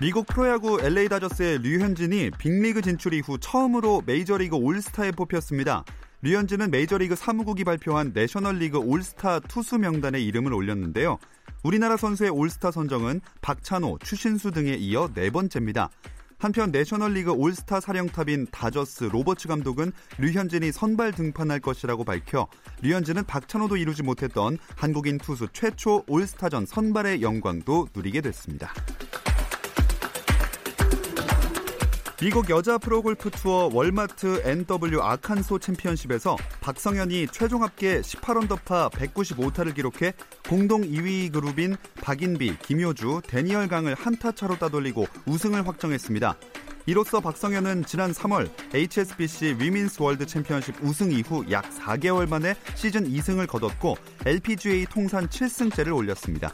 미국 프로야구 LA 다저스의 류현진이 빅리그 진출 이후 처음으로 메이저리그 올스타에 뽑혔습니다. 류현진은 메이저리그 사무국이 발표한 내셔널리그 올스타 투수 명단에 이름을 올렸는데요. 우리나라 선수의 올스타 선정은 박찬호, 추신수 등에 이어 네 번째입니다. 한편 내셔널리그 올스타 사령탑인 다저스 로버츠 감독은 류현진이 선발 등판할 것이라고 밝혀 류현진은 박찬호도 이루지 못했던 한국인 투수 최초 올스타전 선발의 영광도 누리게 됐습니다. 미국 여자 프로골프 투어 월마트 NW 아칸소 챔피언십에서 박성현이 최종 합계 18언더파 195타를 기록해 공동 2위 그룹인 박인비, 김효주, 대니엘 강을 한타 차로 따돌리고 우승을 확정했습니다. 이로써 박성현은 지난 3월 HSBC 위민스 월드 챔피언십 우승 이후 약 4개월 만에 시즌 2승을 거뒀고 LPGA 통산 7승째를 올렸습니다.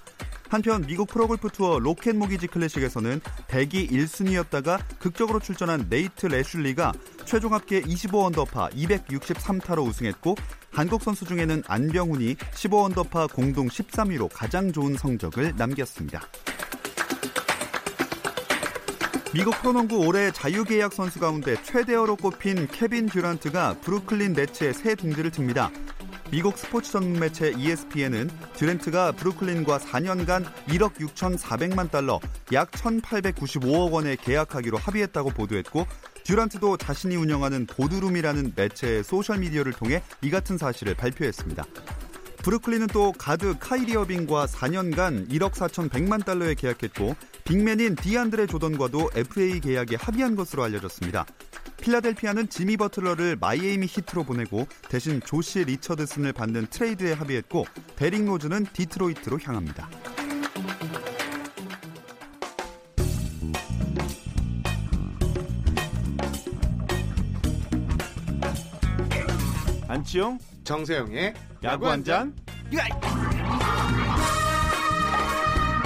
한편 미국 프로골프 투어 로켓 모기지 클래식에서는 대기 1순위였다가 극적으로 출전한 네이트 레슐리가 최종 합계 25언더파 263타로 우승했고 한국 선수 중에는 안병훈이 15언더파 공동 13위로 가장 좋은 성적을 남겼습니다. 미국 프로농구 올해 자유계약 선수 가운데 최대어로 꼽힌 케빈 듀란트가 브루클린 네츠의 새 둥지를 틉니다. 미국 스포츠 전문 매체 ESPN은 듀란트가 브루클린과 4년간 1억 6,400만 달러, 약 1,895억 원에 계약하기로 합의했다고 보도했고 듀란트도 자신이 운영하는 보드룸이라는 매체의 소셜 미디어를 통해 이 같은 사실을 발표했습니다. 브루클린은 또 가드 카이리 어빙과 4년간 1억 4,100만 달러에 계약했고 빅맨인 디안드레 조던과도 FA 계약에 합의한 것으로 알려졌습니다. 필라델피아는 지미 버틀러를 마이애미 히트로 보내고 대신 조시 리처드슨을 받는 트레이드에 합의했고 베링 로즈는 디트로이트로 향합니다. 안치용 정세영의 야구 한 잔.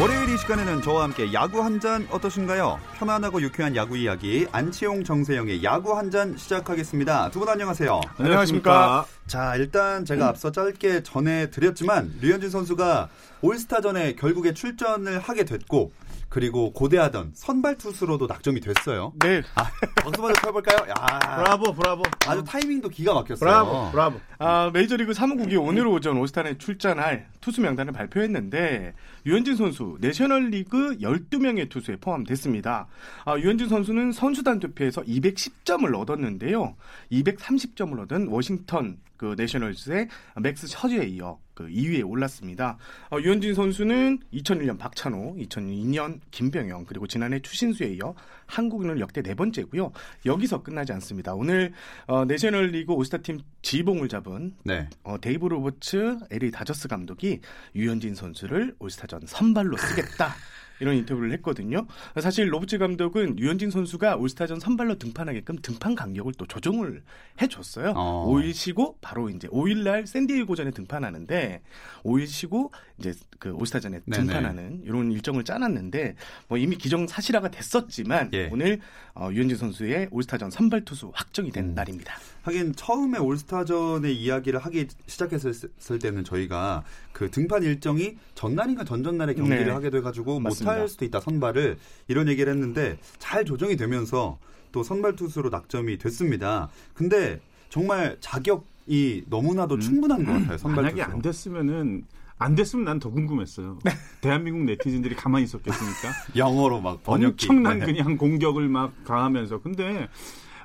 월요일 이 시간에는 저와 함께 야구 한 잔 어떠신가요? 편안하고 유쾌한 야구 이야기 안치용 정세영의 야구 한 잔 시작하겠습니다. 두 분 안녕하세요. 안녕하십니까. 자 일단 제가 앞서 짧게 전해드렸지만 류현진 선수가 올스타전에 결국에 출전을 하게 됐고 그리고 고대하던 선발 투수로도 낙점이 됐어요. 네. 아, 박수 먼저 쳐볼까요? 야, 브라보, 브라보. 아주 타이밍도 기가 막혔어요. 브라보, 브라보. 아, 메이저리그 사무국이 오늘 오전 올스타에 출전할 투수 명단을 발표했는데 유현진 선수 내셔널리그 12명의 투수에 포함됐습니다. 아, 유현진 선수는 선수단 투표에서 210점을 얻었는데요. 230점을 얻은 워싱턴 그 내셔널즈의 맥스 셔저에 이어 그 2위에 올랐습니다. 어, 류현진 선수는 2001년 박찬호, 2002년 김병현 그리고 지난해 추신수에 이어 한국인으론 역대 네 번째고요. 여기서 끝나지 않습니다. 오늘 어, 내셔널리그 올스타팀 지휘봉을 잡은 네. 어, 데이브 로버츠 LA 다저스 감독이 류현진 선수를 올스타전 선발로 쓰겠다. 이런 인터뷰를 했거든요. 사실 로버츠 감독은 류현진 선수가 올스타전 선발로 등판하게끔 등판 간격을 또 조정을 해줬어요. 어. 5일 쉬고 바로 이제 5일 날 샌디에이고전에 등판하는데 5일 쉬고 이제 그 올스타전에 네네. 등판하는 이런 일정을 짜놨는데 뭐 이미 기정 사실화가 됐었지만 예. 오늘 어, 유현진 선수의 올스타전 선발 투수 확정이 된 음. 날입니다. 하긴 처음에 올스타전의 이야기를 하기 시작했을 때는 저희가 그 등판 일정이 전날인가 전전날에 경기를 네. 하게 돼가지고. 못할 수도 있다 선발을 이런 얘기를 했는데 잘 조정이 되면서 또 선발 투수로 낙점이 됐습니다. 근데 정말 자격이 너무나도 충분한 것 같아요. 선발 만약에 투수. 안 됐으면은 안 됐으면 난 더 궁금했어요. 대한민국 네티즌들이 가만히 있었겠습니까? 영어로 막 번역기. 엄청난 네. 그냥 공격을 막 가하면서 근데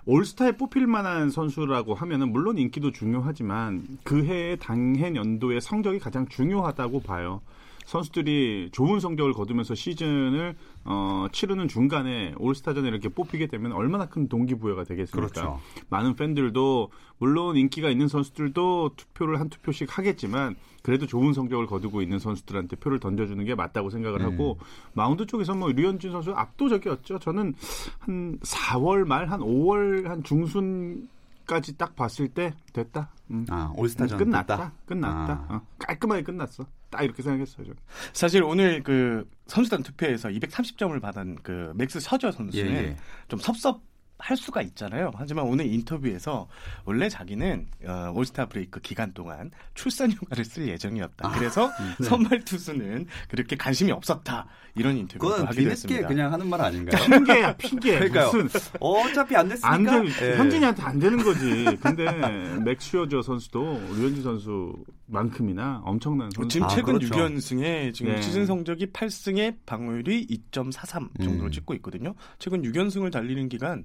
올스타에 뽑힐 만한 선수라고 하면은 물론 인기도 중요하지만 그 해의 당해 연도의 성적이 가장 중요하다고 봐요. 선수들이 좋은 성적을 거두면서 시즌을 어, 치르는 중간에 올스타전에 이렇게 뽑히게 되면 얼마나 큰 동기부여가 되겠습니까? 그렇죠. 많은 팬들도 물론 인기가 있는 선수들도 투표를 한 투표씩 하겠지만 그래도 좋은 성적을 거두고 있는 선수들한테 표를 던져주는 게 맞다고 생각을 음. 하고 마운드 쪽에서 뭐 류현진 선수 압도적이었죠. 저는 한 4월 말 한 5월 한 중순 까지 딱 봤을 때 됐다. 음. 아, 올스타전 끝났다. 됐다? 끝났다. 아. 어, 깔끔하게 끝났어. 딱 이렇게 생각했어요. 저는. 사실 오늘 그 선수단 투표에서 230점을 받은 그 맥스 셔저 선수는 예, 예. 좀 섭섭. 할 수가 있잖아요. 하지만 오늘 인터뷰에서 원래 자기는 어, 올스타 브레이크 기간 동안 출산 휴가를 쓸 예정이었다. 그래서 네. 선발 투수는 그렇게 관심이 없었다. 이런 인터뷰를 하게 뒤늦게 됐습니다. 그냥 하는 말 아닌가요? 핑계야 핑계. 그러니까요. 무슨 어차피 안 됐으니까. 안 돼. 예. 현진이한테 안 되는 거지. 근데 맥슈어저 선수도 류현진 선수만큼이나 엄청난 선수. 지금 아, 최근 그렇죠. 6연승에 지금 네. 시즌 성적이 8승에 방어율이 2.43 정도로 음. 찍고 있거든요. 최근 6연승을 달리는 기간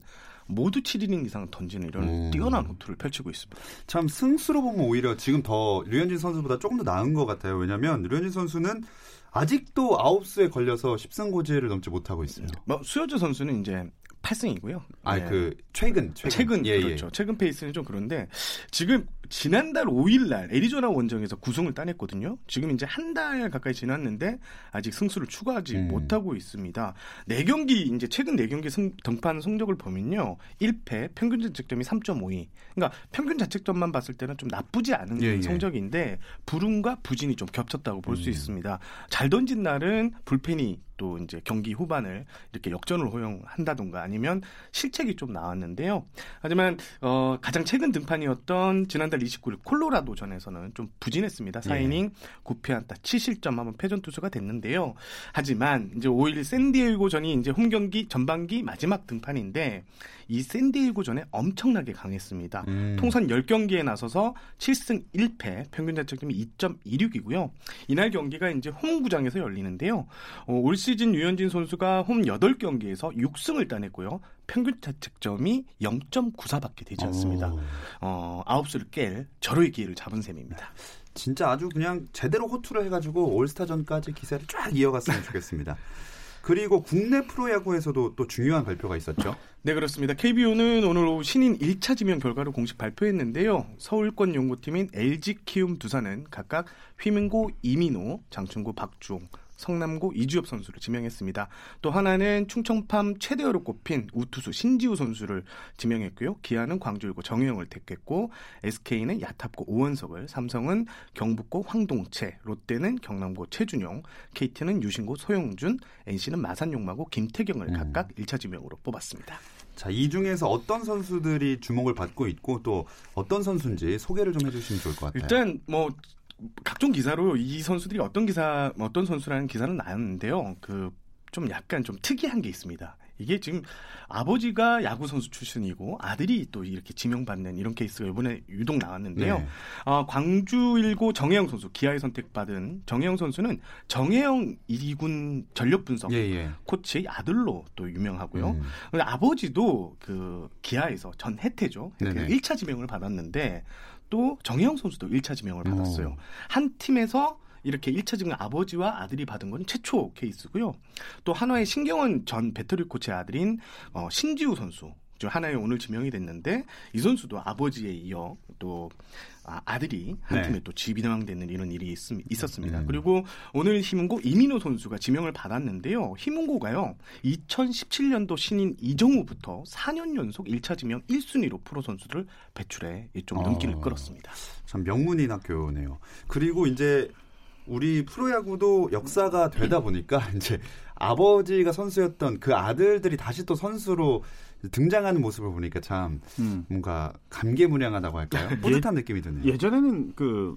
모두 7이닝 이상 던지는 이런 음. 뛰어난 호투를 펼치고 있습니다. 참 승수로 보면 오히려 지금 더 류현진 선수보다 조금 더 나은 것 같아요. 왜냐하면 류현진 선수는 아직도 아홉수에 걸려서 10승 고지를 넘지 못하고 있어요. 뭐 수여주 선수는 이제 8승이고요. 아, 그 최근 최근, 최근 예, 예. 그렇죠. 최근 페이스는 좀 그런데 지금 지난달 5일 날 애리조나 원정에서 9승을 따냈거든요. 지금 이제 한 달 가까이 지났는데 아직 승수를 추가하지 음. 못하고 있습니다. 네 경기 이제 최근 네 경기 승, 등판 성적을 보면요. 1패 평균 자책점이 3.52. 그러니까 평균 자책점만 봤을 때는 좀 나쁘지 않은 예, 예. 성적인데 불운과 부진이 좀 겹쳤다고 볼수 음. 있습니다. 잘 던진 날은 불펜이 또 이제 경기 후반을 이렇게 역전을 허용한다던가 아니면 실책이 좀 나왔는데요. 하지만 어, 가장 최근 등판이었던 지난달 29일 콜로라도전에서는 좀 부진했습니다. 예. 4이닝 9패 안타 7실점 한번 패전 투수가 됐는데요. 하지만 이제 5일 샌디에이고전이 이제 홈 경기 전반기 마지막 등판인데 이 샌디에이고 전에 엄청나게 강했습니다. 음. 통산 10경기에 나서서 7승 1패, 평균 자책점이 2.26이고요. 이날 경기가 이제 홈구장에서 열리는데요. 어, 올 시즌 유현진 선수가 홈 8경기에서 6승을 따냈고요. 평균 자책점이 0.94밖에 되지 않습니다. 오. 어, 아홉수를 깰 절호의 기회를 잡은 셈입니다. 진짜 아주 그냥 제대로 호투를 해가지고 올스타전까지 기세를 쫙 이어갔으면 좋겠습니다. 그리고 국내 프로야구에서도 또 중요한 발표가 있었죠. 네, 그렇습니다. KBO는 오늘 오후 신인 1차 지명 결과를 공식 발표했는데요. 서울권 연구팀인 LG 키움 두산은 각각 휘민고 이민호, 장충고 박주홍, 성남고 이주엽 선수를 지명했습니다. 또 하나는 충청팜 최대어로 꼽힌 우투수 신지우 선수를 지명했고요. 기아는 광주일고 정우영을 택했고 SK는 야탑고 오원석을, 삼성은 경북고 황동채, 롯데는 경남고 최준용, KT는 유신고 소영준, NC는 마산용마고 김태경을 음. 각각 1차 지명으로 뽑았습니다. 자, 이 중에서 어떤 선수들이 주목을 받고 있고 또 어떤 선수인지 소개를 좀 해주시면 좋을 것 같아요. 일단 뭐 각종 기사로 이 선수들이 어떤 기사 어떤 선수라는 기사는 나왔는데요. 그 좀 약간 좀 특이한 게 있습니다. 이게 지금 아버지가 야구 선수 출신이고 아들이 또 이렇게 지명받는 이런 케이스가 이번에 유독 나왔는데요. 네. 어, 광주 일고 정혜영 선수 기아에 선택받은 정혜영 선수는 정혜영 2군 전력 분석 예, 예. 코치의 아들로 또 유명하고요. 음. 아버지도 그 기아에서 전 해태죠. 해태 네네. 1차 지명을 받았는데 또 정혜영 선수도 1차 지명을 받았어요. 오. 한 팀에서 이렇게 1차 지명 아버지와 아들이 받은 건 최초 케이스고요. 또 한화의 신경원 전 배터리 코치의 아들인 어, 신지우 선수. 저 하나에 오늘 지명이 됐는데 이 선수도 아버지에 이어 또 아, 아들이 한 네. 팀에 또 지명되는 이런 일이 있, 있었습니다. 음. 그리고 오늘 희문고 이민호 선수가 지명을 받았는데요. 희문고가요. 2017년도 신인 이정우부터 4년 연속 1차 지명 1순위로 프로 선수를 배출해 좀 눈길을 어. 끌었습니다. 참 명문인 학교네요. 그리고 이제 우리 프로야구도 역사가 되다 보니까 이제 아버지가 선수였던 그 아들들이 다시 또 선수로 등장하는 모습을 보니까 참 음. 뭔가 감개무량하다고 할까요? 뿌듯한 느낌이 드네요. 예전에는 그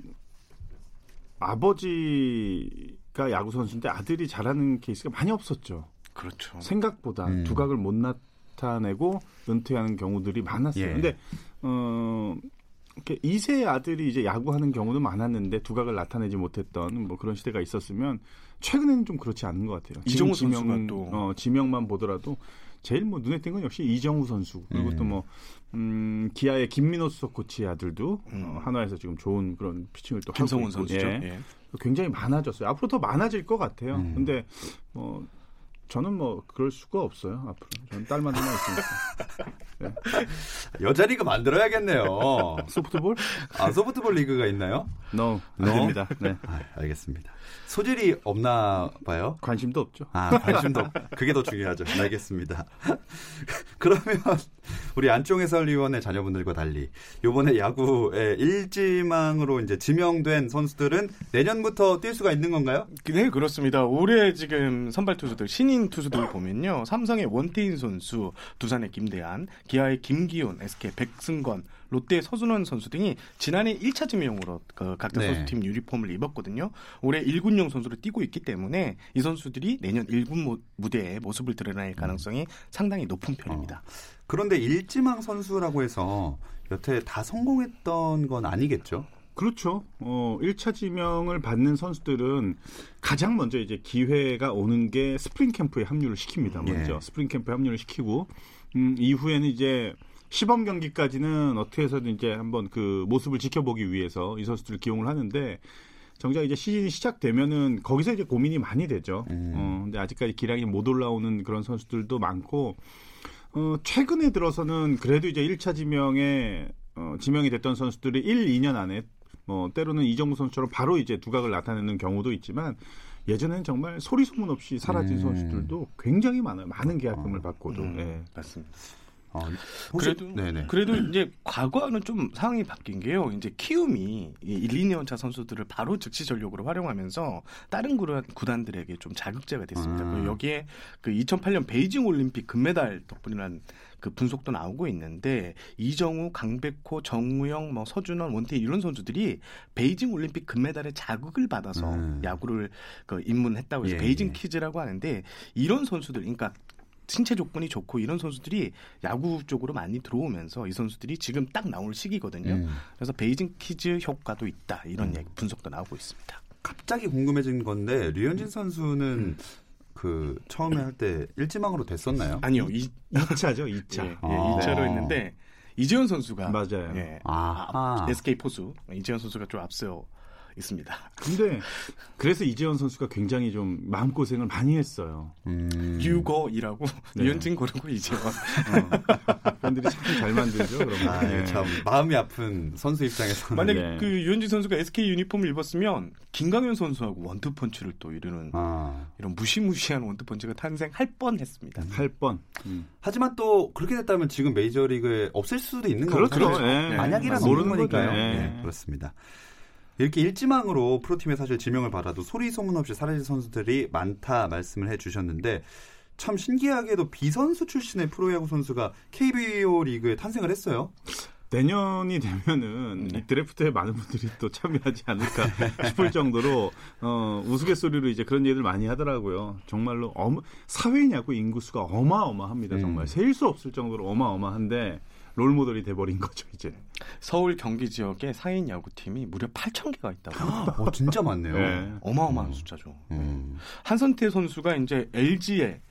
아버지가 야구 선수인데 아들이 잘하는 케이스가 많이 없었죠. 그렇죠. 생각보다 음. 두각을 못 나타내고 은퇴하는 경우들이 많았어요. 예. 근데 어 2세 아들이 이제 야구하는 경우도 많았는데 두각을 나타내지 못했던 뭐 그런 시대가 있었으면 최근에는 좀 그렇지 않은 것 같아요. 이정우 선수가 또. 어, 지명만 보더라도 제일 뭐 눈에 띈 건 역시 이정우 선수 그리고 음. 또뭐 음, 기아의 김민호 수석 코치 아들도 음. 어, 한화에서 지금 좋은 그런 피칭을 또 김성훈 하고 있고, 선수죠. 예. 예. 굉장히 많아졌어요. 앞으로 더 많아질 것 같아요. 음. 근데 뭐 저는 뭐 그럴 수가 없어요. 앞으로 저는 딸만 하나 있으니까. 여자 리그 만들어야겠네요. 소프트볼? 아, 소프트볼 리그가 있나요? No, 안 No? 됩니다. 네. 아, 알겠습니다. 소질이 없나 봐요. 관심도 없죠. 아, 관심도 없- 그게 더 중요하죠. 알겠습니다. 그러면 우리 안종 해설위원의 자녀분들과 달리 요번에 야구의 일지망으로 이제 지명된 선수들은 내년부터 뛸 수가 있는 건가요? 네, 그렇습니다. 올해 지금 선발 투수들, 신인 투수들 보면요. 삼성의 원태인 선수, 두산의 김대한, 기아의 김기훈, SK 백승건, 롯데의 서준원 선수 등이 지난해 1차 지명으로 그 각자 네. 소속팀 유니폼을 입었거든요. 올해 1군용 선수로 뛰고 있기 때문에 이 선수들이 내년 1군 모- 무대에 모습을 드러낼 가능성이 상당히 높은 편입니다. 그런데 1차 지명 선수라고 해서 여태 다 성공했던 건 아니겠죠? 그렇죠. 어, 1차 지명을 받는 선수들은 가장 먼저 이제 기회가 오는 게 스프링 캠프에 합류를 시킵니다. 먼저 예. 스프링 캠프에 합류를 시키고 음, 이후에는 이제 시범 경기까지는 어떻게 해서든 이제 한번 그 모습을 지켜보기 위해서 이 선수들을 기용을 하는데 정작 이제 시즌이 시작되면은 거기서 이제 고민이 많이 되죠. 음. 어, 근데 아직까지 기량이 못 올라오는 그런 선수들도 많고 어, 최근에 들어서는 그래도 이제 1차 지명에 어, 지명이 됐던 선수들이 1, 2년 안에 뭐 때로는 이정우 선수처럼 바로 이제 두각을 나타내는 경우도 있지만 예전에는 정말 소리 소문 없이 사라진 음. 선수들도 굉장히 많아요. 많은 계약금을 받고도. 음, 예. 맞습니다. 어, 그래도 네네. 그래도 이제 과거와는 좀 상황이 바뀐 게요. 이제 키움이 이 1, 2년차 선수들을 바로 즉시 전력으로 활용하면서 다른 구단, 구단들에게 좀 자극제가 됐습니다. 음. 여기에 그 2008년 베이징 올림픽 금메달 덕분이라는 그 분석도 나오고 있는데 이정후, 강백호, 정우영, 뭐 서준원, 원태인 이런 선수들이 베이징 올림픽 금메달에 자극을 받아서 음. 야구를 그 입문했다고 해서 예, 베이징 예. 키즈라고 하는데 이런 선수들, 그러니까 신체 조건이 좋고 이런 선수들이 야구 쪽으로 많이 들어오면서 이 선수들이 지금 딱 나올 시기거든요. 음. 그래서 베이징 키즈 효과도 있다 이런 얘기, 분석도 나오고 있습니다. 갑자기 궁금해진 건데 류현진 선수는 그 처음에 할 때 일지망으로 됐었나요? 아니요, 이, 2차죠, 2차. 예, 예, 아. 2차로 했는데 이재현 선수가 맞아요. 예, 아하. SK 포수 이재현 선수가 좀 앞서 있습니다. 근데 그래서 이재원 선수가 굉장히 좀 마음고생을 많이 했어요. 음. 유거이라고 네. 유현진 고르고 이재현. 어. 팬들이 참 잘 만들죠, 그런 거. 아, 예. 참 마음이 아픈 선수 입장에서는 만약 예. 그 유현진 선수가 SK 유니폼을 입었으면 김강현 선수하고 원투펀치를 또 이루는 아. 이런 무시무시한 원투펀치가 탄생할 뻔했습니다. 할 뻔. 음. 하지만 또 그렇게 됐다면 지금 메이저리그에 없을 수도 있는 거죠. 그렇죠. 예. 만약이란 모르는 거니까요. 예. 네, 그렇습니다. 이렇게 일지망으로 프로팀에 사실 지명을 받아도 소리 소문 없이 사라진 선수들이 많다 말씀을 해주셨는데 참 신기하게도 비선수 출신의 프로야구 선수가 KBO 리그에 탄생을 했어요. 내년이 되면은 네. 이 드래프트에 많은 분들이 또 참여하지 않을까 싶을 정도로 어, 우스갯소리로 이제 그런 얘기를 많이 하더라고요. 정말로 어마, 사회인 야구 인구수가 어마어마합니다. 정말 음. 셀수 없을 정도로 어마어마한데 롤 모델이 돼버린 거죠 이제. 서울 경기 지역에 사인 야구팀이 무려 8천 개가 있다고. 어, 진짜 많네요. 네. 어마어마한 음. 숫자죠. 음. 한선태 선수가 이제 LG의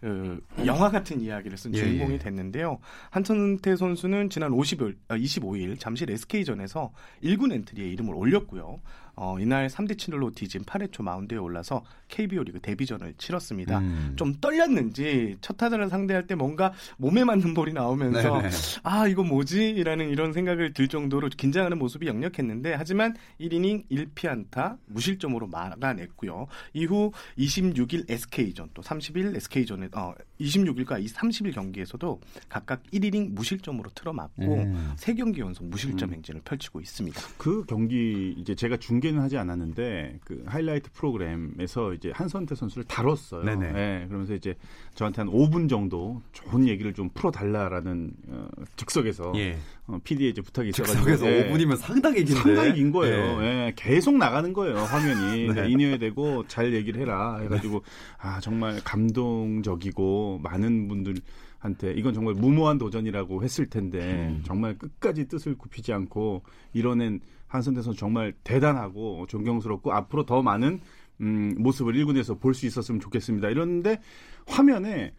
그 영화 같은 이야기를 쓴 예, 주인공이 예. 됐는데요. 한선태 선수는 지난 50일, 아, 25일 잠실 SK전에서 1군 엔트리에 이름을 올렸고요. 어, 이날 3대 7로 뒤진 8회 초 마운드에 올라서 KBO 리그 데뷔전을 치렀습니다. 음. 좀 떨렸는지 첫 타자를 상대할 때 뭔가 몸에 맞는 볼이 나오면서 네네. 아 이거 뭐지? 라는 이런 생각을 들 정도로 긴장하는 모습이 역력했는데 하지만 1이닝 1피안타 무실점으로 막아냈고요. 이후 26일 SK전 또 30일 SK전에 어 26일과 30일 경기에서도 각각 1이닝 무실점으로 틀어맞고 음. 세 경기 연속 무실점 행진을 펼치고 있습니다. 그 경기 이제 제가 중 계는 하지 않았는데 그 하이라이트 프로그램에서 이제 한선태 선수를 다뤘어요. 네네. 예, 그러면서 이제 저한테 한 5분 정도 좋은 얘기를 좀 풀어달라라는 어, 즉석에서 예. 어, PD에 이제 부탁이 있어가지고 즉석에서 예. 5분이면 상당히 긴데. 상당히 긴 거예요. 예. 예, 계속 나가는 거예요, 화면이. 그러니까 네. 인여야 되고 잘 얘기를 해라 해가지고 아 정말 감동적이고 많은 분들 한테 이건 정말 무모한 도전이라고 했을 텐데 음. 정말 끝까지 뜻을 굽히지 않고 이뤄낸 한선태 선수 정말 대단하고 존경스럽고 앞으로 더 많은 음, 모습을 1군에서 볼 수 있었으면 좋겠습니다. 이런데 화면에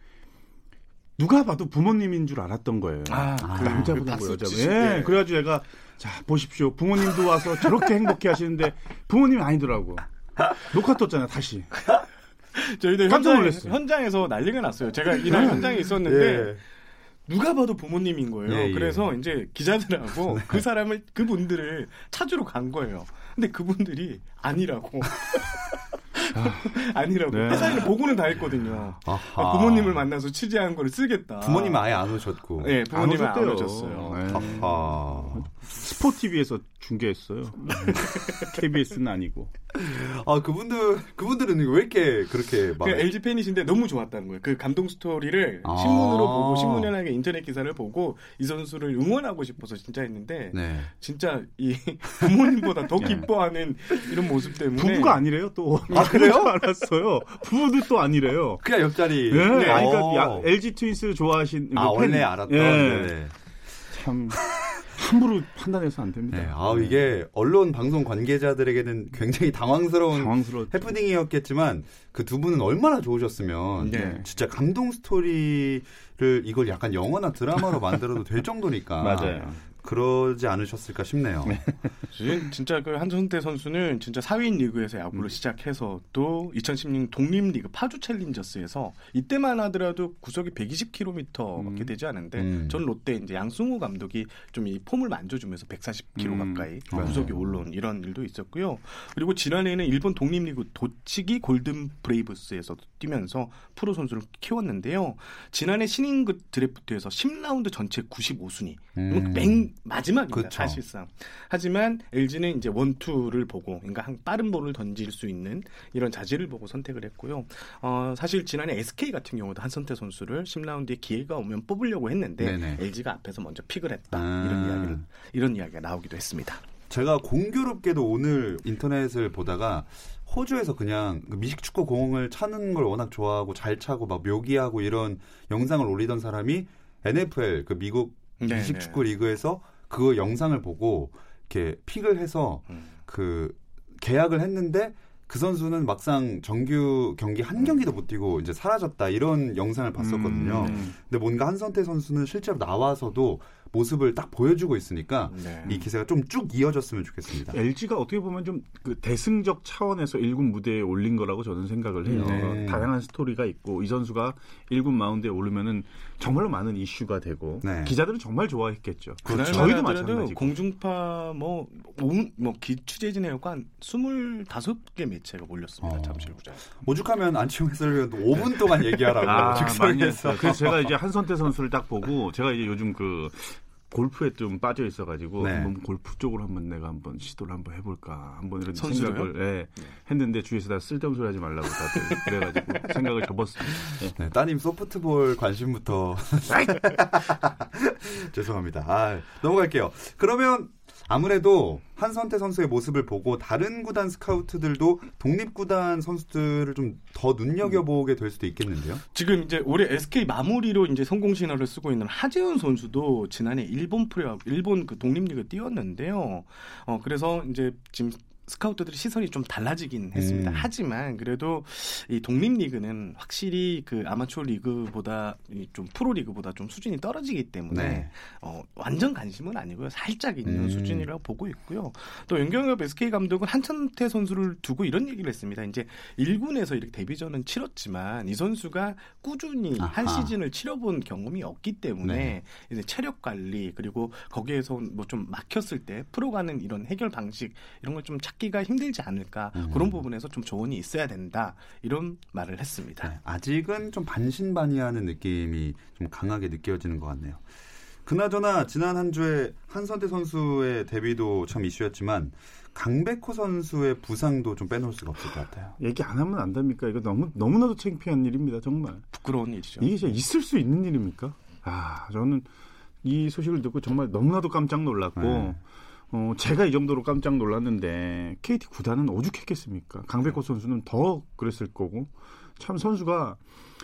누가 봐도 부모님인 줄 알았던 거예요. 아, 그 남자분하고 박수 여자분. 예. 때. 그래가지고 얘가 자 보십시오. 부모님도 와서 저렇게 행복해 하시는데 부모님이 아니더라고. 녹화 떴잖아요. 다시. 저희도 깜짝 놀랐어요. 현장에서 난리가 났어요. 제가 이날 현장에 있었는데 예. 누가 봐도 부모님인 거예요. 예, 예. 그래서 이제 기자들하고 그 사람을 그분들을 찾으러 간 거예요. 근데 그분들이 아니라고. 아니라고. 네. 회사에는 보고는 다 했거든요. 아하. 부모님을 만나서 취재한 거를 쓰겠다. 부모님은 아예 안 오셨고. 네, 부모님은 안 오셨대요. 오셨어요. 예. 스포티비에서 중계했어요. KBS는 아니고. 아 그분들 그분들은 왜 이렇게 그렇게 막그 LG 팬이신데 너무 좋았다는 거예요. 그 감동 스토리를 아. 신문으로 보고 신문이나 인터넷 기사를 보고 이 선수를 응원하고 싶어서 진짜 했는데 네. 진짜 이 부모님보다 더 기뻐하는 이런 모습 때문에 부부가 아니래요 또. 아, 그래요? 줄 알았어요. 부부들 또 아니래요. 그냥 옆자리. 예. 아니, 그러니까 어. 야- LG 트윈스 좋아하신 아그 팬. 원래 알았던. 예. 네네. 참 함부로 판단해서 안 됩니다. 네. 아 이게 언론 방송 관계자들에게는 굉장히 당황스러운 당황스러워. 해프닝이었겠지만 그 두 분은 얼마나 좋으셨으면 네. 진짜 감동 스토리를 이걸 약간 영화나 드라마로 만들어도 될 정도니까 맞아요. 그러지 않으셨을까 싶네요. 지금 진짜 그 한선태 선수는 진짜 4위 리그에서 야구를 시작해서 또 2016 독립리그 파주 챌린저스에서 이때만 하더라도 구속이 120km밖에 음. 되지 않은데 음. 전 롯데 이제 양승우 감독이 좀 이 폼을 만져주면서 140km 음. 가까이 맞아요. 구속이 올라온 이런 일도 있었고요. 그리고 지난해에는 일본 독립리그 도치기 골든 브레이브스에서 뛰면서 프로 선수를 키웠는데요. 지난해 신인 그 드래프트에서 10라운드 전체 95순위. 음. 맹 마지막입니다. 그쵸. 사실상. 하지만 LG는 이제 원투를 보고, 그러니까 한 빠른 볼을 던질 수 있는 이런 자질을 보고 선택을 했고요. 어, 사실 지난해 SK 같은 경우도 한선태 선수를 10라운드에 기회가 오면 뽑으려고 했는데 네네. LG가 앞에서 먼저 픽을 했다. 아. 이런 이야기를 이런 이야기가 나오기도 했습니다. 제가 공교롭게도 오늘 인터넷을 보다가 호주에서 그냥 그 미식축구 공을 차는 걸 워낙 좋아하고 잘 차고 막 묘기하고 이런 영상을 올리던 사람이 NFL 그 미국 네, 미식 축구 리그에서 그 영상을 보고 이렇게 픽을 해서 음. 그 계약을 했는데 그 선수는 막상 정규 경기 한 경기도 못 뛰고 이제 사라졌다 이런 영상을 봤었거든요. 음. 근데 뭔가 한선태 선수는 실제로 나와서도 모습을 딱 보여주고 있으니까 네. 이 기세가 좀 쭉 이어졌으면 좋겠습니다. LG가 어떻게 보면 좀 그 대승적 차원에서 1군 무대에 올린 거라고 저는 생각을 해요. 네. 다양한 스토리가 있고 이 선수가 1군 마운드에 오르면은 정말로 많은 이슈가 되고 네. 기자들은 정말 좋아했겠죠. 그날 저희도 마찬가지고. 공중파 뭐, 온- 뭐 기취재진 해관 25개 매체가 몰렸습니다. 어. 잠실구장. 오죽하면 안치홍 해설위원도 5분 동안 얘기하라고 아, 즉석에서. 그래서 제가 이제 한선태 선수를 딱 보고 제가 이제 요즘 그 골프에 좀 빠져 있어가지고 네. 한번 골프 쪽으로 한번 내가 한번 시도를 한번 해볼까 한번 이런 선수로요? 생각을 예, 했는데 주위에서 다 쓸데없는 소리 하지 말라고 다들 그래가지고 생각을 접었습니다. 예. 네, 따님 소프트볼 관심부터 죄송합니다. 아, 넘어갈게요. 그러면 아무래도 한선태 선수의 모습을 보고 다른 구단 스카우트들도 독립 구단 선수들을 좀 더 눈여겨보게 될 수도 있겠는데요. 지금 이제 올해 SK 마무리로 이제 성공 신화를 쓰고 있는 하재훈 선수도 지난해 일본 프로 일본 그 독립리그 뛰었는데요. 어 그래서 이제 지금 스카우트들의 시선이 좀 달라지긴 했습니다. 음. 하지만 그래도 이 독립리그는 확실히 그 아마추어 리그보다 이좀 프로 리그보다 좀 수준이 떨어지기 때문에 네. 어, 완전 관심은 아니고요. 살짝 있는 음. 수준이라고 보고 있고요. 또 연경엽 SK 감독은 한천태 선수를 두고 이런 얘기를 했습니다. 이제 1군에서 이렇게 데뷔전은 치렀지만 이 선수가 꾸준히 한 아하. 시즌을 치러본 경험이 없기 때문에 네. 이제 체력 관리 그리고 거기에서 뭐 좀 막혔을 때 프로 가는 이런 해결 방식 이런 걸 좀 찾기 가 힘들지 않을까 음. 그런 부분에서 좀 조언이 있어야 된다 이런 말을 했습니다. 네, 아직은 좀 반신반의하는 느낌이 좀 강하게 느껴지는 것 같네요. 그나저나 지난 한 주에 한선태 선수의 데뷔도 참 이슈였지만 강백호 선수의 부상도 좀 빼놓을 수가 없을 것 같아요. 얘기 안 하면 안 됩니까? 이거 너무 너무나도 창피한 일입니다, 정말. 부끄러운 일이죠. 이게 진짜 있을 수 있는 일입니까? 아, 저는 이 소식을 듣고 정말 너무나도 깜짝 놀랐고, 네. 어, 제가 이 정도로 깜짝 놀랐는데, KT 구단은 오죽했겠습니까? 강백호 선수는 더 그랬을 거고, 참 선수가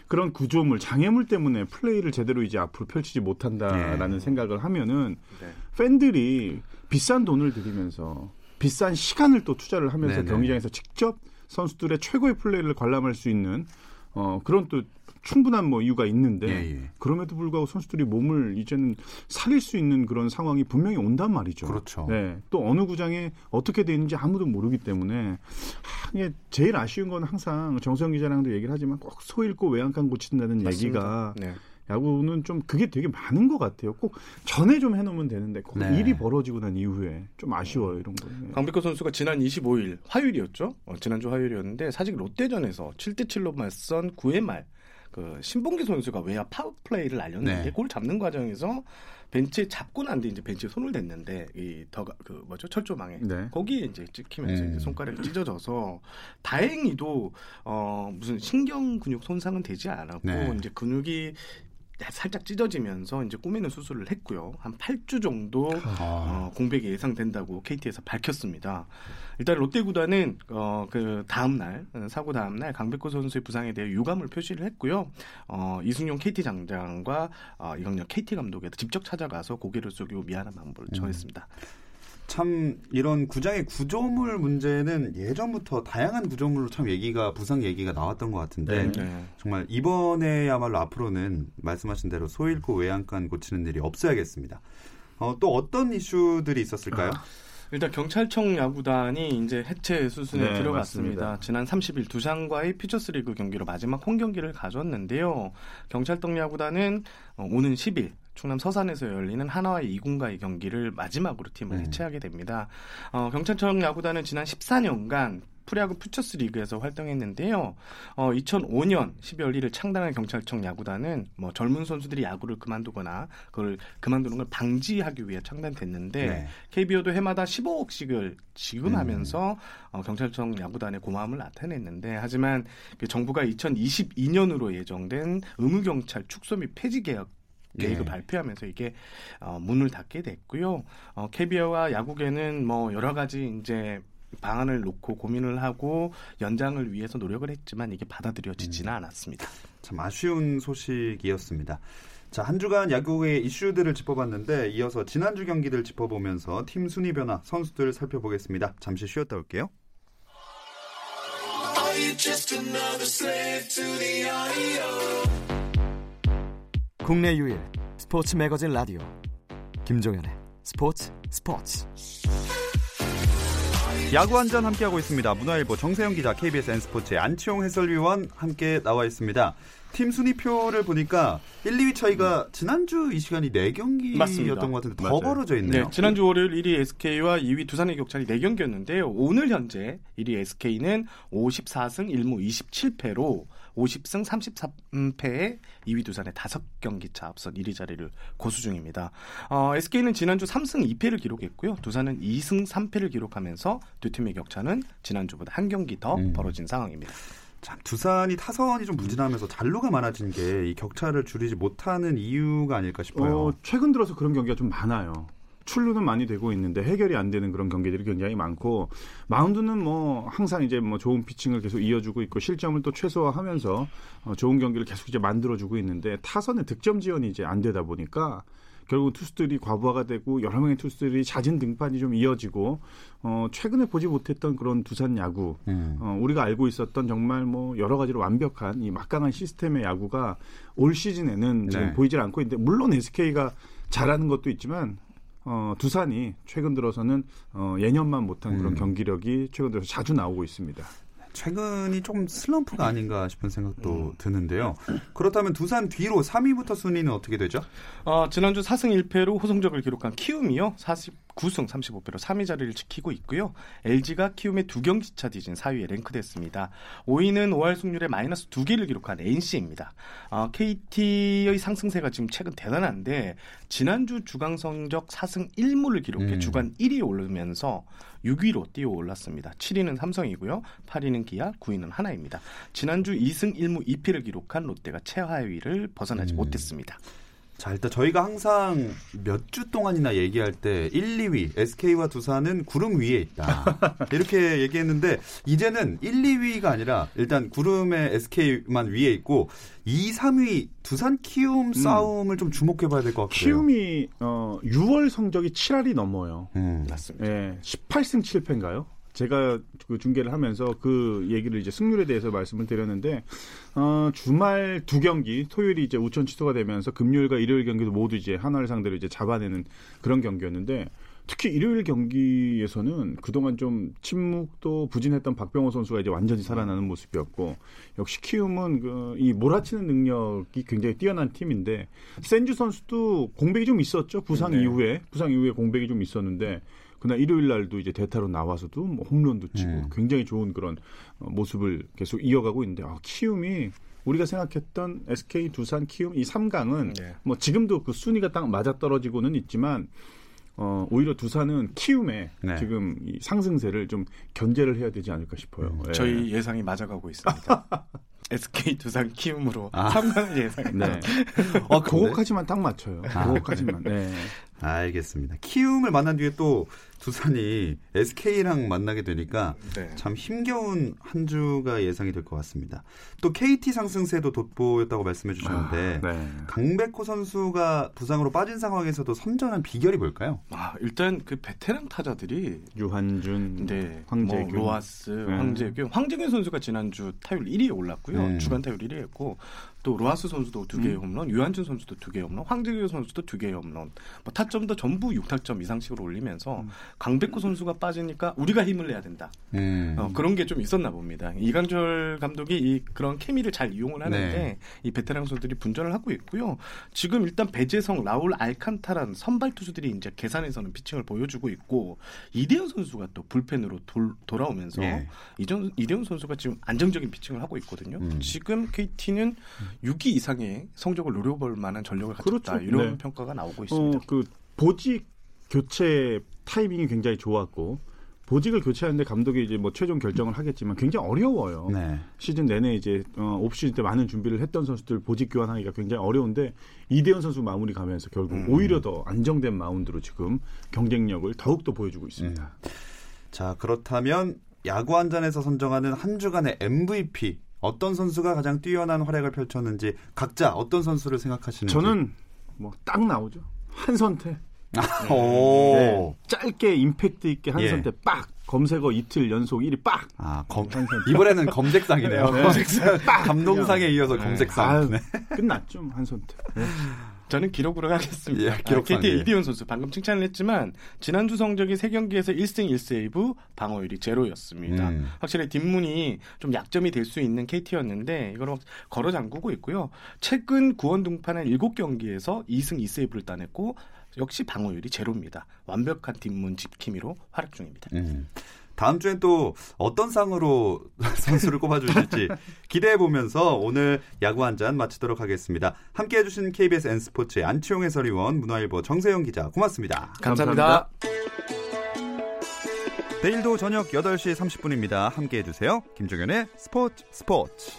그런 구조물, 장애물 때문에 플레이를 제대로 이제 앞으로 펼치지 못한다라는 생각을 하면은, 네. 팬들이 비싼 돈을 들이면서, 비싼 시간을 또 투자를 하면서 네네. 경기장에서 직접 선수들의 최고의 플레이를 관람할 수 있는 어, 그런 또 충분한 뭐 이유가 있는데 예, 예. 그럼에도 불구하고 선수들이 몸을 이제는 살릴 수 있는 그런 상황이 분명히 온단 말이죠. 그렇죠. 네. 또 어느 구장에 어떻게 돼 있는지 아무도 모르기 때문에 하, 이게 제일 아쉬운 건 항상 정성 기자랑도 얘기를 하지만 꼭 소 잃고 외양간 고친다는 얘기가 네. 야구는 좀 그게 되게 많은 것 같아요. 꼭 전에 좀 해놓으면 되는데 꼭 네. 일이 벌어지고 난 이후에 좀 아쉬워요 이런 거. 네. 강백호 선수가 지난 25일 화요일이었죠. 어, 지난주 화요일이었는데 사실 롯데전에서 7대 7로 맞선 9회 말 그 신봉기 선수가 외야 파워 플레이를 날렸는데 네. 골 잡는 과정에서 벤치에 잡고 난 뒤 이제 벤치에 손을 댔는데 이더그 뭐죠 철조망에 네. 거기에 이제 찍히면서 음. 이제 손가락이 찢어져서 다행히도 어 무슨 신경 근육 손상은 되지 않았고 네. 이제 근육이 살짝 찢어지면서 이제 꼬매는 수술을 했고요. 한 8주 정도 아. 어, 공백이 예상된다고 KT에서 밝혔습니다. 일단 롯데 구단은 어, 그 다음 날 어, 사고 다음 날 강백호 선수의 부상에 대해 유감을 표시를 했고요. 어, 이승용 KT 장장과 어, 이강렬 KT 감독에 직접 찾아가서 고개를 숙이고 미안한 마음을 전했습니다. 참 이런 구장의 구조물 문제는 예전부터 다양한 구조물로 참 얘기가 부상 얘기가 나왔던 것 같은데 네. 정말 이번에야말로 앞으로는 말씀하신 대로 소 잃고 외양간 고치는 일이 없어야겠습니다. 어, 또 어떤 이슈들이 있었을까요? 일단 경찰청 야구단이 이제 해체 수순에 네, 들어갔습니다. 맞습니다. 지난 30일 두산과의 퓨처스리그 경기로 마지막 홈 경기를 가졌는데요. 경찰청 야구단은 어, 오는 10일 충남 서산에서 열리는 하나와의 이군과의 경기를 마지막으로 팀을 음. 해체하게 됩니다. 어, 경찰청 야구단은 지난 14년간 프리야구 퓨처스 리그에서 활동했는데요. 어, 2005년 12월 1일 창단한 경찰청 야구단은 뭐 젊은 선수들이 야구를 그만두거나 그걸 그만두는 걸 방지하기 위해 창단됐는데 네. KBO도 해마다 15억씩을 지급하면서 음. 어, 경찰청 야구단의 고마움을 나타냈는데 하지만 그 정부가 2022년으로 예정된 의무 경찰 축소 및 폐지 계약 계획을 네. 발표하면서 이게 어, 문을 닫게 됐고요. 어, KBO와 야구계는 뭐 여러 가지 이제 방안을 놓고 고민을 하고 연장을 위해서 노력을 했지만 이게 받아들여지지는 않았습니다. 참 아쉬운 소식이었습니다. 자, 한 주간 야구의 이슈들을 짚어봤는데 이어서 지난주 경기들 짚어보면서 팀 순위 변화, 선수들 살펴보겠습니다. 잠시 쉬었다 올게요. 국내 유일 스포츠 매거진 라디오 김종현의 스포츠 스포츠 야구 한잔 함께하고 있습니다. 문화일보 정세영 기자, KBS N스포츠의 안치홍 해설위원 함께 나와 있습니다. 팀 순위표를 보니까 1, 2위 차이가 지난주 이 시간이 4경기였던 맞습니다. 것 같은데 더 맞아요. 벌어져 있네요. 네, 지난주 월요일 1위 SK와 2위 두산의 격차이 4경기였는데요. 오늘 현재 1위 SK는 54승 1무 27패로 50승 33패에 2위 두산의 5경기 차 앞선 1위 자리를 고수 중입니다. 어, SK는 지난주 3승 2패를 기록했고요. 두산은 2승 3패를 기록하면서 두 팀의 격차는 지난주보다 한 경기 더 음. 벌어진 상황입니다. 참 두산이 타선이 좀 부진하면서 잔루가 많아진 게 이 격차를 줄이지 못하는 이유가 아닐까 싶어요. 어, 최근 들어서 그런 경기가 좀 많아요. 출루는 많이 되고 있는데 해결이 안 되는 그런 경기들이 굉장히 많고 마운드는 뭐 항상 이제 뭐 좋은 피칭을 계속 이어주고 있고 실점을 또 최소화하면서 어, 좋은 경기를 계속 이제 만들어주고 있는데 타선의 득점 지원이 이제 안 되다 보니까 결국 투수들이 과부하가 되고 여러 명의 투수들이 잦은 등판이 좀 이어지고 어, 최근에 보지 못했던 그런 두산 야구 음. 어, 우리가 알고 있었던 정말 뭐 여러 가지로 완벽한 이 막강한 시스템의 야구가 올 시즌에는 지금 네. 보이질 않고 있는데 물론 SK가 잘하는 것도 있지만 어, 두산이 최근 들어서는 어, 예년만 못한 그런 음. 경기력이 최근 들어서 자주 나오고 있습니다. 최근이 좀 슬럼프가 아닌가 싶은 생각도 음. 드는데요. 그렇다면 두산 뒤로 3위부터 순위는 어떻게 되죠? 어, 지난주 4승 1패로 호성적을 기록한 키움이요. 49승 35패로 3위 자리를 지키고 있고요. LG가 키움의 두 경기 차 뒤진 4위에 랭크됐습니다. 5위는 5할 승률에 마이너스 2개를 기록한 NC입니다. 어, KT의 상승세가 지금 최근 대단한데 지난주 주강 성적 4승 1무를 기록해 음. 주간 1위에 오르면서 6위로 뛰어 올랐습니다. 7위는 삼성이고요. 8위는 기아, 9위는 하나입니다. 지난주 2승 1무 2패를 기록한 롯데가 최하위를 벗어나지 음. 못했습니다. 자, 일단 저희가 항상 몇 주 동안이나 얘기할 때 1, 2위, SK와 두산은 구름 위에 있다. 이렇게 얘기했는데 이제는 1, 2위가 아니라 일단 구름의 SK만 위에 있고 2, 3위 두산 키움 싸움을 좀 주목해 봐야 될 것 같아요. 키움이 어, 6월 성적이 7할이 넘어요. 음. 맞습니다. 예, 18승 7패인가요? 제가 그 중계를 하면서 그 얘기를 이제 승률에 대해서 말씀을 드렸는데 어, 주말 두 경기 토요일이 이제 우천 취소가 되면서 금요일과 일요일 경기도 모두 이제 하나를 상대로 이제 잡아내는 그런 경기였는데 특히 일요일 경기에서는 그동안 좀 침묵도 부진했던 박병호 선수가 이제 완전히 살아나는 모습이었고 역시 키움은 그 이 몰아치는 능력이 굉장히 뛰어난 팀인데 센주 선수도 공백이 좀 있었죠 부상 네. 이후에 부상 이후에 공백이 좀 있었는데 그날 일요일 날도 이제 대타로 나와서도 뭐 홈런도 치고 음. 굉장히 좋은 그런 어, 모습을 계속 이어가고 있는데 아, 키움이 우리가 생각했던 SK 두산 키움 이 3강은 네. 뭐 지금도 그 순위가 딱 맞아 떨어지고는 있지만 어, 오히려 두산은 키움에 네. 지금 이 상승세를 좀 견제를 해야 되지 않을까 싶어요. 예. 저희 예상이 맞아가고 있습니다. SK 두산 키움으로 아. 3강 예상입니다. 네. 어, 그거까지만 딱 맞춰요. 아. 그거까지만. 네. 알겠습니다. 키움을 만난 뒤에 또 두산이 SK랑 만나게 되니까 네. 참 힘겨운 한 주가 예상이 될 것 같습니다. 또 KT 상승세도 돋보였다고 말씀해 주셨는데 아, 네. 강백호 선수가 부상으로 빠진 상황에서도 선전한 비결이 뭘까요? 아, 일단 그 베테랑 타자들이 유한준, 네, 황재균. 뭐 로하스, 네. 황재균, 황재균 선수가 지난주 타율 1위에 올랐고요. 음. 주간 타율 1위 했고 또 로하스 선수도 두 개의 음. 홈런, 유한준 선수도 두 개의 홈런, 황재균 선수도 두 개의 홈런. 뭐 타점도 전부 6타점 이상씩으로 올리면서 음. 강백호 선수가 빠지니까 우리가 힘을 내야 된다. 음. 어, 그런 게 좀 있었나 봅니다. 이강철 감독이 이 그런 케미를 잘 이용을 하는데 네. 이 베테랑 선수들이 분전을 하고 있고요. 지금 일단 배재성, 라울 알칸타라 선발 투수들이 이제 계산에서는 피칭을 보여주고 있고 이대현 선수가 또 불펜으로 돌, 돌아오면서 예. 이전 이대현 선수가 지금 안정적인 피칭을 하고 있거든요. 음. 지금 KT는 6위 이상의 성적을 노려볼 만한 전력을 갖췄다 그렇죠. 이런 네. 평가가 나오고 어, 있습니다. 그 보직 교체 타이밍이 굉장히 좋았고 보직을 교체하는데 감독이 이제 뭐 최종 결정을 하겠지만 굉장히 어려워요. 네. 시즌 내내 이제 어, 옵시즌 때 많은 준비를 했던 선수들 보직 교환하기가 굉장히 어려운데 이대현 선수 마무리 가면서 결국 음. 오히려 더 안정된 마운드로 지금 경쟁력을 더욱 더 보여주고 있습니다. 자 그렇다면 야구 한 잔에서 선정하는 한 주간의 MVP 어떤 선수가 가장 뛰어난 활약을 펼쳤는지 각자 어떤 선수를 생각하시는지 저는 뭐 딱 나오죠. 한선태. 오. 네. 짧게 임팩트 있게 예. 한선태 빡 검색어 이틀 연속 1위 빡. 아, 검. 이번에는 검색상이네요. 네. 검색상. 감동상에 이어서 검색상. 아유, 네. 끝났죠 뭐, 한선태. 네. 저는 기록으로 하겠습니다. 예, 기록상, KT 예. 이디온 선수 방금 칭찬을 했지만 지난주 성적이 3경기에서 1승 1세이브 방어율이 제로였습니다. 음. 확실히 뒷문이 좀 약점이 될 수 있는 KT였는데 이걸 확- 걸어 잠그고 있고요. 최근 구원 등판한 7경기에서 2승 2세이브를 따냈고 역시 방어율이 제로입니다. 완벽한 뒷문 지킴이로 활약 중입니다. 음. 다음 주엔 또 어떤 상으로 선수를 꼽아주실지 기대해 보면서 오늘 야구 한 잔 마치도록 하겠습니다. 함께 해주신 KBS N스포츠의 안치홍 해설위원, 문화일보 정세영 기자 고맙습니다. 감사합니다. 내일도 저녁 8시 30분입니다. 함께 해주세요. 김종현의 스포츠 스포츠.